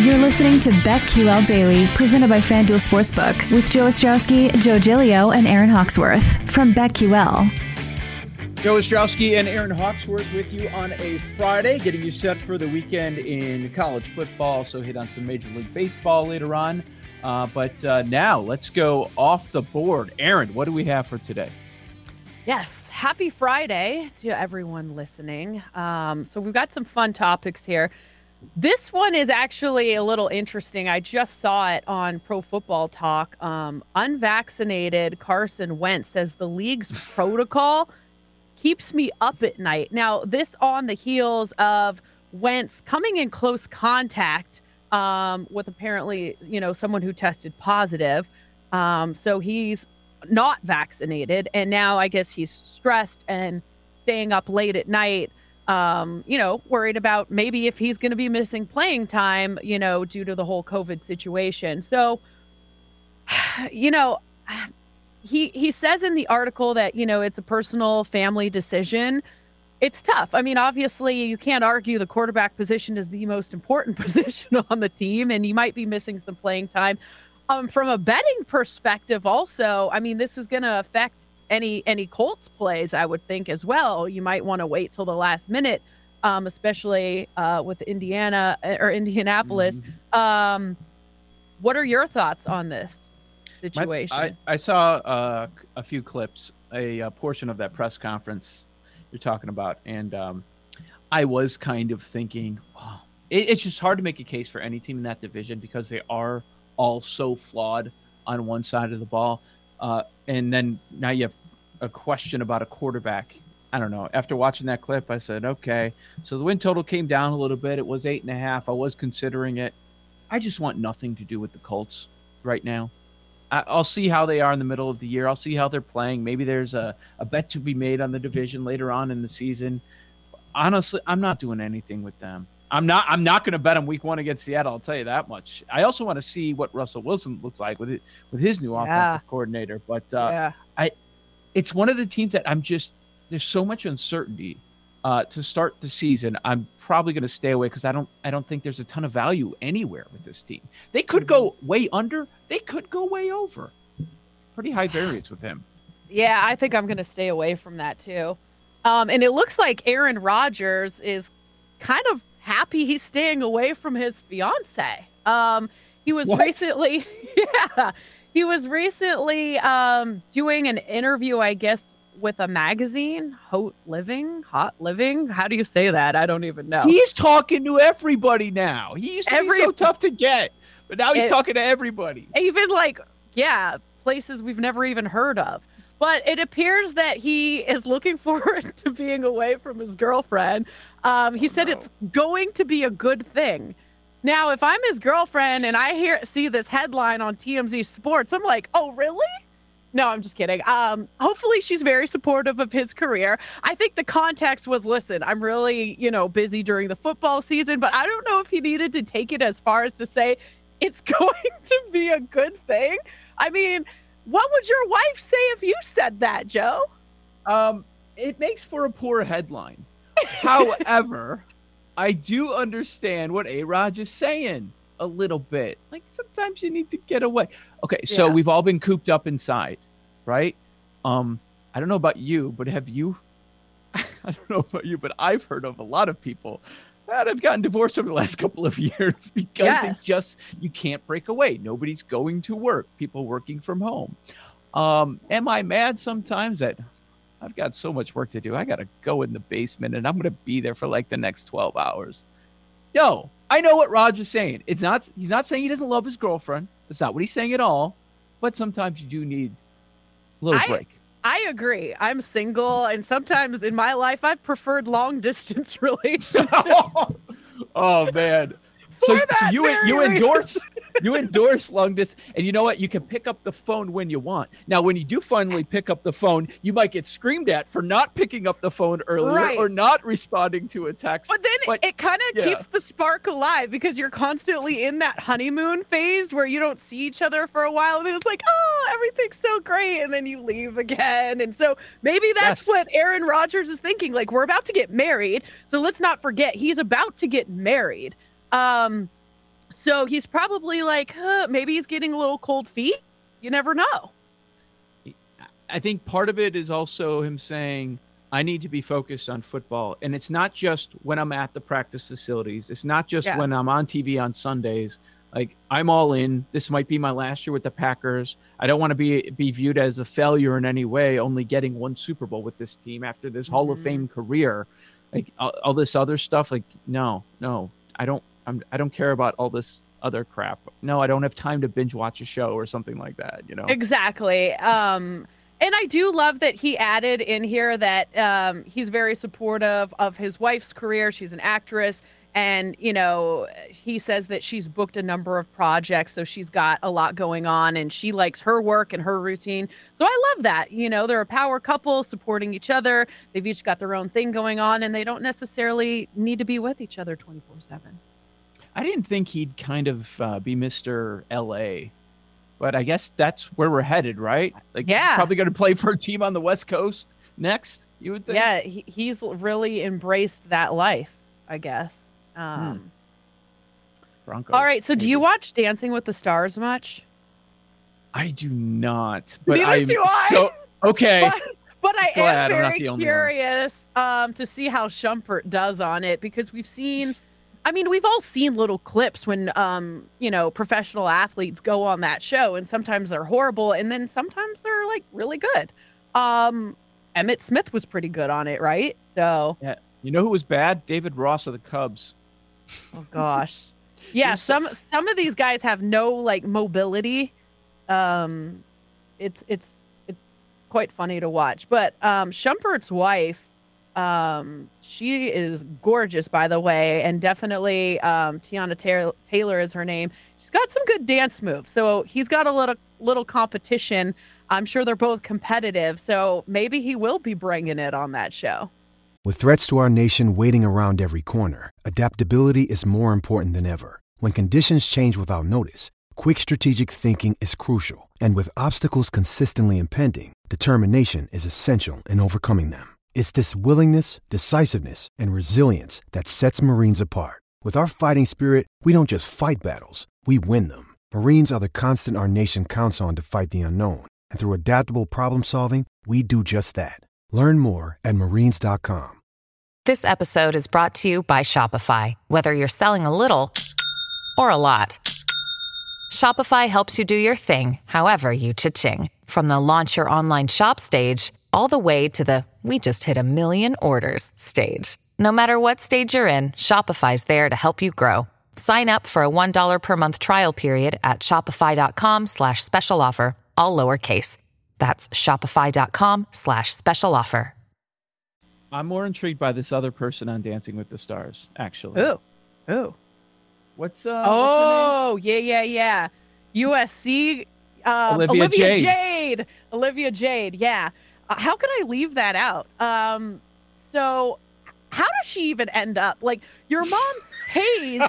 You're listening to BetQL Daily, presented by FanDuel Sportsbook, with Joe Ostrowski, Joe Gilio, and Aaron Hawksworth from BetQL. Joe Ostrowski and Aaron Hawksworth with you on a Friday, getting you set for the weekend in college football. So hit on some Major League Baseball later on. Uh, but uh, now let's go off the board. Aaron, what do we have for today? Yes, happy Friday to everyone listening. Um, so we've got some fun topics here. This one is actually a little interesting. I just saw it on Pro Football Talk. Um, unvaccinated Carson Wentz says the league's protocol keeps me up at night. Now, this on the heels of Wentz coming in close contact um, with apparently, you know, someone who tested positive. Um, so he's not vaccinated, and now I guess he's stressed and staying up late at night um, you know, worried about maybe if he's going to be missing playing time, you know, due to the whole COVID situation. So, you know, he he says in the article that you know it's a personal family decision. It's tough. I mean, obviously, you can't argue the quarterback position is the most important position on the team, and you might be missing some playing time. Um, from a betting perspective, also, I mean, this is going to affect any any Colts plays, I would think as well. You might want to wait till the last minute, um, especially uh, with Indiana uh, or Indianapolis. Mm-hmm. Um, what are your thoughts on this situation? I, I, saw uh, a few clips, a, a, portion of that press conference you're talking about, and um, I was kind of thinking, wow, it, it's just hard to make a case for any team in that division because they are all so flawed on one side of the ball. Uh, and then now you have a question about a quarterback. I don't know. After watching that clip, I said, okay. So the win total came down a little bit. It was eight and a half. I was considering it. I just want nothing to do with the Colts right now. I, will see how they are in the middle of the year. I'll see how they're playing. Maybe there's a, a bet to be made on the division later on in the season. Honestly, I'm not doing anything with them. I'm not. I'm not going to bet on Week One against Seattle. I'll tell you that much. I also want to see what Russell Wilson looks like with it, with his new yeah. offensive coordinator. But uh, yeah. I, it's one of the teams that I'm just. There's so much uncertainty uh, to start the season. I'm probably going to stay away because I don't. I don't think there's a ton of value anywhere with this team. They could go way under. They could go way over. Pretty high variance with him. Yeah, I think I'm going to stay away from that too. Um, and it looks like Aaron Rodgers is kind of happy he's staying away from his fiance. Um, he was what? recently, yeah, he was recently um, doing an interview, I guess, with a magazine, Hot Living, Hot Living. How do you say that? I don't even know. He's talking to everybody now. He used to Every, be so tough to get, but now he's it, talking to everybody. Even like, yeah, places we've never even heard of. But it appears that he is looking forward to being away from his girlfriend. Um, he oh, said no. it's going to be a good thing. Now, if I'm his girlfriend and I hear see this headline on TMZ Sports, I'm like, oh, really? No, I'm just kidding. Um, hopefully, she's very supportive of his career. I think the context was listen, I'm really, you know, busy during the football season, but I don't know if he needed to take it as far as to say it's going to be a good thing. I mean, what would your wife say if you said that, Joe? Um, it makes for a poor headline. However, I do understand what A Rod is saying a little bit. Like sometimes you need to get away. Okay, so yeah. we've all been cooped up inside, right? Um, I don't know about you, but have you? I don't know about you, but I've heard of a lot of people that have gotten divorced over the last couple of years because Yes. they just you can't break away. Nobody's going to work. People working from home. Um, am I mad sometimes that I've got so much work to do? I got to go in the basement and I'm going to be there for like the next 12 hours. No, I know what Roger's saying. It's not. He's not saying he doesn't love his girlfriend. That's not what he's saying at all. But sometimes you do need a little I- break. I agree. I'm single, and sometimes in my life, I've preferred long distance relationships. oh man. So, so you you endorse you endorse long distance, and you know what? You can pick up the phone when you want. Now, when you do finally pick up the phone, you might get screamed at for not picking up the phone earlier Right. or not responding to a text. But then But- it kind of yeah. keeps the spark alive because you're constantly in that honeymoon phase where you don't see each other for a while, and it's like, oh, everything's so great, and then you leave again. And so maybe that's Yes. what Aaron Rodgers is thinking. Like, we're about to get married, so let's not forget he's about to get married. Um, so he's probably like, huh, maybe he's getting a little cold feet. You never know. I think part of it is also him saying, I need to be focused on football. And it's not just when I'm at the practice facilities, it's not just Yeah. when I'm on TV on Sundays. Like, I'm all in. This might be my last year with the Packers. I don't want to be be viewed as a failure in any way, only getting one Super Bowl with this team after this Hall of Mhm. Fame career. Like all, all this other stuff, like no, no, I don't. I'm, I don't care about all this other crap. No, I don't have time to binge watch a show or something like that. You know. Exactly. Um, and I do love that he added in here that um, he's very supportive of his wife's career. She's an actress. And, you know, he says that she's booked a number of projects. So she's got a lot going on and she likes her work and her routine. So I love that. You know, they're a power couple supporting each other. They've each got their own thing going on and they don't necessarily need to be with each other 24 7. I didn't think he'd kind of uh, be Mr. LA, but I guess that's where we're headed, right? Like, Yeah. probably going to play for a team on the West Coast next. You would think. Yeah, he, he's really embraced that life, I guess. Um, Broncos. All right. So, do you watch Dancing with the Stars much? I do not. But Neither I'm do I. so okay. But, but I Glad am very curious um, to see how Shumpert does on it because we've seen. I mean, we've all seen little clips when, um, you know, professional athletes go on that show, and sometimes they're horrible, and then sometimes they're like really good. Um, Emmitt Smith was pretty good on it, right? So, yeah. You know who was bad? David Ross of the Cubs. Oh gosh. Yeah, some some of these guys have no like mobility. Um it's it's it's quite funny to watch. But um Shumpert's wife, um, she is gorgeous by the way, and definitely um Teyana Taylor, Taylor is her name. She's got some good dance moves. So he's got a little little competition. I'm sure they're both competitive, so maybe he will be bringing it on that show. With threats to our nation waiting around every corner, adaptability is more important than ever. When conditions change without notice, quick strategic thinking is crucial. And with obstacles consistently impending, determination is essential in overcoming them. It's this willingness, decisiveness, and resilience that sets Marines apart. With our fighting spirit, we don't just fight battles, we win them. Marines are the constant our nation counts on to fight the unknown. And through adaptable problem solving, we do just that. Learn more at marines.com. This episode is brought to you by Shopify. Whether you're selling a little or a lot, Shopify helps you do your thing, however you cha-ching. From the launch your online shop stage, all the way to the we just hit a million orders stage. No matter what stage you're in, Shopify's there to help you grow. Sign up for a $1 per month trial period at shopify.com slash special offer, all lowercase. That's shopify.com slash special offer. I'm more intrigued by this other person on Dancing with the Stars. Actually. Ooh. Ooh. What's uh? Oh, yeah, yeah, yeah. USC. Um, Olivia Jade. Jade. Olivia Jade. Yeah. Uh, how could I leave that out? Um, so, how does she even end up? Like, your mom pays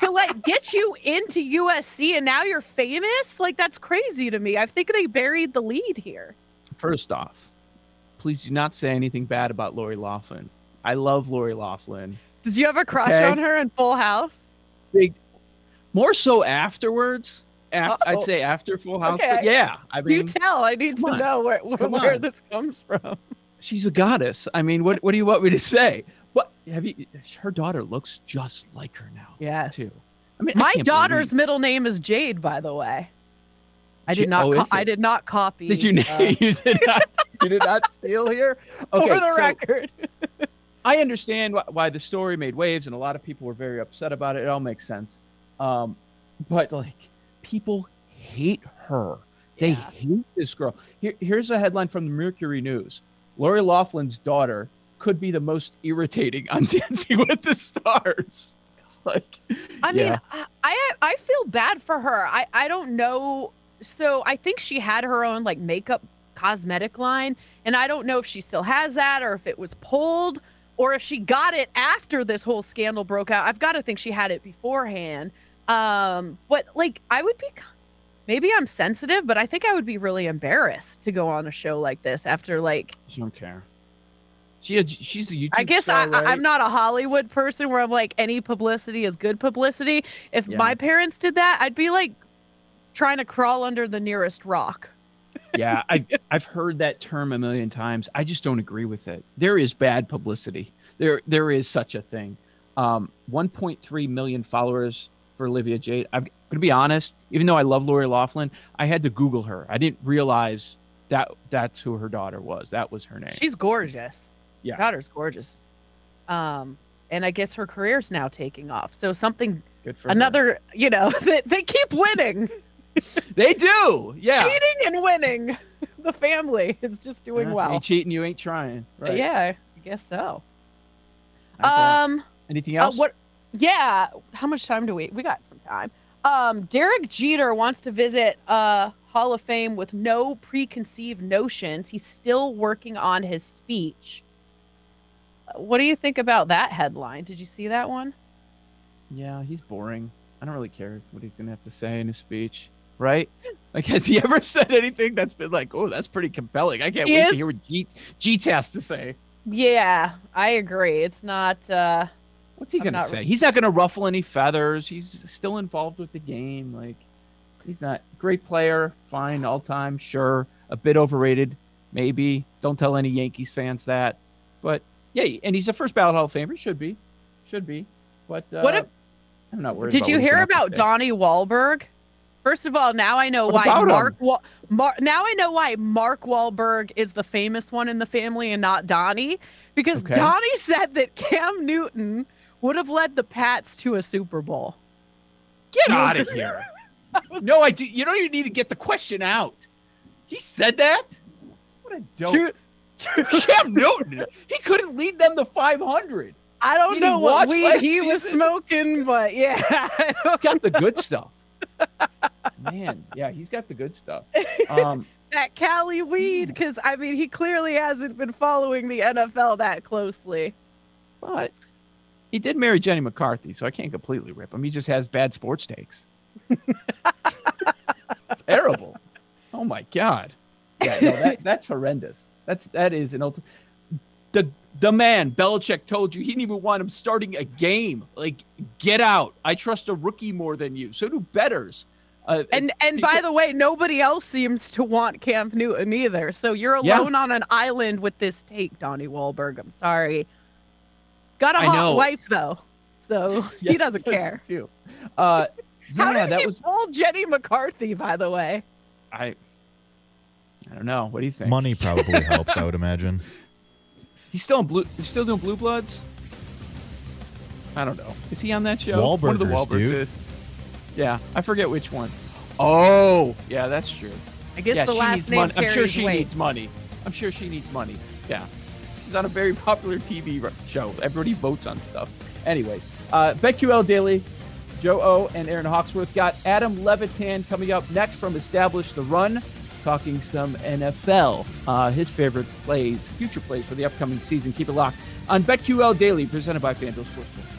to like get you into USC, and now you're famous. Like, that's crazy to me. I think they buried the lead here. First off, please do not say anything bad about Lori Loughlin. I love Lori Loughlin. Did you have a crush Okay. on her in Full House? Big, more so afterwards. After, I'd say after Full House, Okay. but yeah, I mean, You tell. I need to on. know where where, Come where this comes from. she's a goddess. I mean, what what do you want me to say? What have you? Her daughter looks just like her now. Yes. too. I mean, My can't daughter's believe- middle name is Jade, by the way. I did not. oh, co- I did not copy. Did you? uh, you did not. You did not steal here. Okay, for the so record. I understand wh- why the story made waves, and a lot of people were very upset about it. It all makes sense. Um, but like, people hate her. They Yeah. hate this girl. Here, here's a headline from the Mercury News: Lori Loughlin's daughter could be the most irritating on Dancing with the Stars. It's like, I mean, yeah. I, I I feel bad for her. I I don't know. So I think she had her own like makeup cosmetic line, and I don't know if she still has that or if it was pulled or if she got it after this whole scandal broke out. I've got to think she had it beforehand. Um, but like I would be. Maybe I'm sensitive, but I think I would be really embarrassed to go on a show like this after like she don't care. She she's a YouTube. I guess star, I, right? I, I'm not a Hollywood person where I'm like any publicity is good publicity. If Yeah. my parents did that, I'd be like trying to crawl under the nearest rock. yeah, I've I've heard that term a million times. I just don't agree with it. There is bad publicity. There there is such a thing. Um, 1.3 million followers for Olivia Jade. I'm gonna be honest. Even though I love Lori Loughlin, I had to Google her. I didn't realize that that's who her daughter was. That was her name. She's gorgeous. Yeah. daughter's gorgeous. Um, and I guess her career's now taking off. So something, Good for her. another, you know, they, they keep winning, They do. Yeah. cheating and winning. The family is just doing Yeah, well. Ain't cheating, you ain't trying. Right. Yeah, I guess so. Guess. Um. Anything Uh, else? what? Yeah. How much time do we? We got some time. Um, Derek Jeter wants to visit uh, Hall of Fame with no preconceived notions. He's still working on his speech. What do you think about that headline? Did you see that one? Yeah, he's boring. I don't really care what he's gonna have to say in his speech, right? Like, has he ever said anything that's been like, oh, that's pretty compelling? I can't He wait to hear what G G has to say. Yeah, I agree. It's not. Uh, What's he I'm gonna not- say? He's not gonna ruffle any feathers. He's still involved with the game. Like, he's not great player, fine, all time, sure. A bit overrated, maybe. Don't tell any Yankees fans that. But yeah, and he's a first ballot Hall of Famer. Should be, should be. But uh, What if- I'm not worried. did about you hear gonna have to about. Donnie Wahlberg? First of all, now I know What why? Mark. Wa- Mar- now I know why Mark Wahlberg is the famous one in the family and not Donnie, because Okay. Donnie said that Cam Newton would have led the Pats to a Super Bowl. Get out of here. no, I do. You don't even need to get the question out. He said that. What a dope. True- true- Cam Newton. He couldn't lead them to 500. I don't he know what weed he was smoking, but yeah, He's got the good stuff. Man, yeah, he's got the good stuff. Um, that Cali weed, because I mean, he clearly hasn't been following the NFL that closely. but he did marry Jenny McCarthy, so I can't completely rip him. He just has bad sports takes. Terrible. Oh my god. Yeah, no, that, that's horrendous. That's that is an ultimate. The the man Belichick told you he didn't even want him starting a game. Like, get out. I trust a rookie more than you. So do betters. Uh, And and by the way, nobody else seems to want Cam Newton either. So you're Yeah. alone on an island with this take, Donnie Wahlberg. I'm sorry. He's got a I hot know. wife though, so Yeah, he doesn't care. too. Uh, How did that he was pull Jenny McCarthy? By the way, I. I don't know. What do you think? Money probably helps, I would imagine. He's still in blue. He's still doing Blue Bloods. I don't know. Is he on that show? One of the Wahlburgers, Wahlbergs dude. is. Yeah, I forget which one. Oh, yeah, that's true. I guess yeah, the she last needs name money. I'm sure she weight. needs money. I'm sure she needs money. Yeah, she's on a very popular TV show. Everybody votes on stuff. Anyways, uh, BetQL Daily. Joe O and Aaron Hawksworth got Adam Levitan coming up next from Establish the Run, talking some NFL, uh, his favorite plays, future plays for the upcoming season. Keep it locked on BetQL Daily, presented by FanDuel Sportsbook.